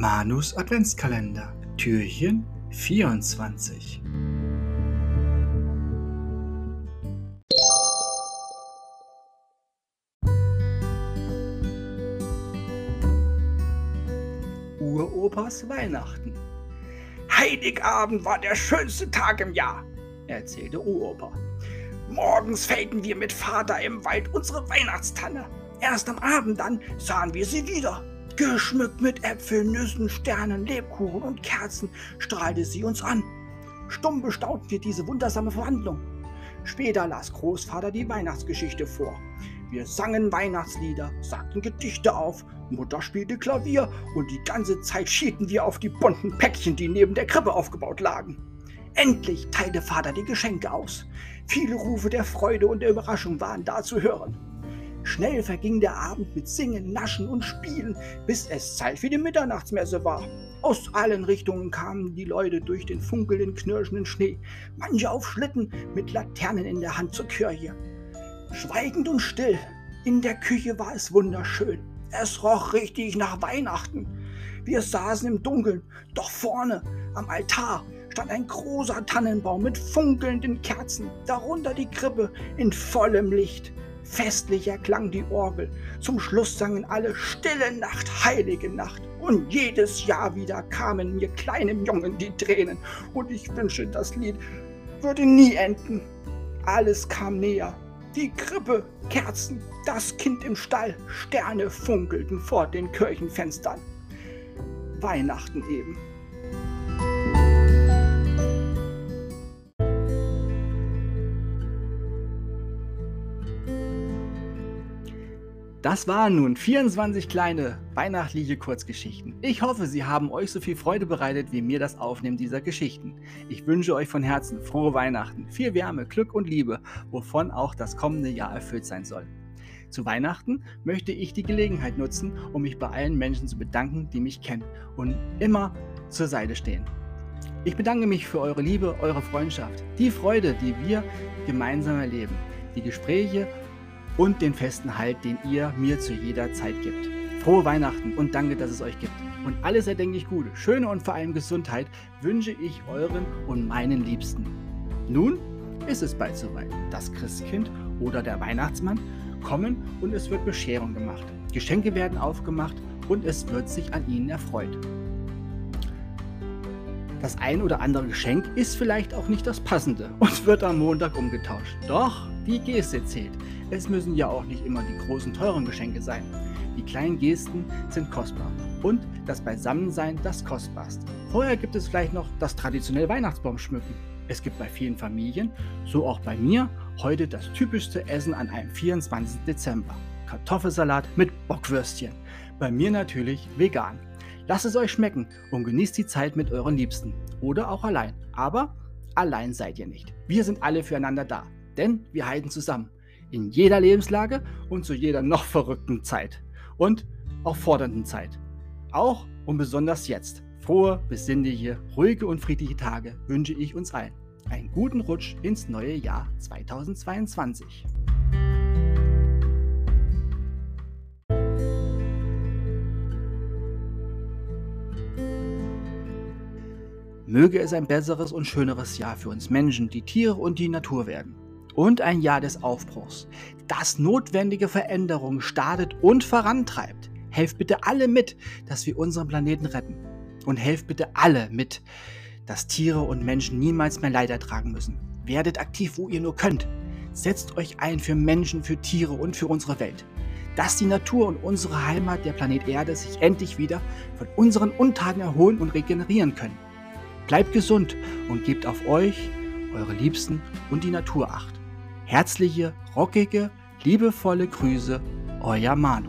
Manus Adventskalender, Türchen 24. Uropas Weihnachten. Heiligabend war der schönste Tag im Jahr, erzählte Uropa. Morgens fällten wir mit Vater im Wald unsere Weihnachtstanne. Erst am Abend dann sahen wir sie wieder. Geschmückt mit Äpfeln, Nüssen, Sternen, Lebkuchen und Kerzen strahlte sie uns an. Stumm bestaunten wir diese wundersame Verwandlung. Später las Großvater die Weihnachtsgeschichte vor. Wir sangen Weihnachtslieder, sagten Gedichte auf, Mutter spielte Klavier und die ganze Zeit schielten wir auf die bunten Päckchen, die neben der Krippe aufgebaut lagen. Endlich teilte Vater die Geschenke aus. Viele Rufe der Freude und der Überraschung waren da zu hören. Schnell verging der Abend mit Singen, Naschen und Spielen, bis es Zeit für die Mitternachtsmesse war. Aus allen Richtungen kamen die Leute durch den funkelnden, knirschenden Schnee, manche auf Schlitten mit Laternen in der Hand zur Kirche. Schweigend und still, in der Küche war es wunderschön. Es roch richtig nach Weihnachten. Wir saßen im Dunkeln, doch vorne am Altar stand ein großer Tannenbaum mit funkelnden Kerzen, darunter die Krippe in vollem Licht. Festlich erklang die Orgel. Zum Schluss sangen alle Stille Nacht, heilige Nacht. Und jedes Jahr wieder kamen mir kleinem Jungen die Tränen. Und ich wünschte, das Lied würde nie enden. Alles kam näher. Die Krippe, Kerzen, das Kind im Stall, Sterne funkelten vor den Kirchenfenstern. Weihnachten eben. Das waren nun 24 kleine weihnachtliche Kurzgeschichten. Ich hoffe, sie haben euch so viel Freude bereitet wie mir das Aufnehmen dieser Geschichten. Ich wünsche euch von Herzen frohe Weihnachten, viel Wärme, Glück und Liebe, wovon auch das kommende Jahr erfüllt sein soll. Zu Weihnachten möchte ich die Gelegenheit nutzen, um mich bei allen Menschen zu bedanken, die mich kennen und immer zur Seite stehen. Ich bedanke mich für eure Liebe, eure Freundschaft, die Freude, die wir gemeinsam erleben, die Gespräche und den festen Halt, den ihr mir zu jeder Zeit gibt. Frohe Weihnachten und danke, dass es euch gibt. Und alles erdenklich Gute, schöne und vor allem Gesundheit wünsche ich euren und meinen Liebsten. Nun ist es bald soweit. Das Christkind oder der Weihnachtsmann kommen und es wird Bescherung gemacht. Geschenke werden aufgemacht und es wird sich an ihnen erfreut. Das ein oder andere Geschenk ist vielleicht auch nicht das passende und wird am Montag umgetauscht. Doch die Geste zählt. Es müssen ja auch nicht immer die großen, teuren Geschenke sein. Die kleinen Gesten sind kostbar und das Beisammensein das Kostbarste. Vorher gibt es vielleicht noch das traditionelle Weihnachtsbaumschmücken. Es gibt bei vielen Familien, so auch bei mir, heute das typischste Essen an einem 24. Dezember. Kartoffelsalat mit Bockwürstchen. Bei mir natürlich vegan. Lasst es euch schmecken und genießt die Zeit mit euren Liebsten. Oder auch allein. Aber allein seid ihr nicht. Wir sind alle füreinander da. Denn wir halten zusammen in jeder Lebenslage und zu jeder noch verrückten Zeit und auch fordernden Zeit. Auch und besonders jetzt. Frohe, besinnliche, ruhige und friedliche Tage wünsche ich uns allen. Einen guten Rutsch ins neue Jahr 2022. Möge es ein besseres und schöneres Jahr für uns Menschen, die Tiere und die Natur werden und ein Jahr des Aufbruchs, das notwendige Veränderungen startet und vorantreibt. Helft bitte alle mit, dass wir unseren Planeten retten. Und helft bitte alle mit, dass Tiere und Menschen niemals mehr Leid ertragen müssen. Werdet aktiv, wo ihr nur könnt. Setzt euch ein für Menschen, für Tiere und für unsere Welt. Dass die Natur und unsere Heimat, der Planet Erde, sich endlich wieder von unseren Untaten erholen und regenerieren können. Bleibt gesund und gebt auf euch, eure Liebsten und die Natur acht. Herzliche, rockige, liebevolle Grüße, euer Manu.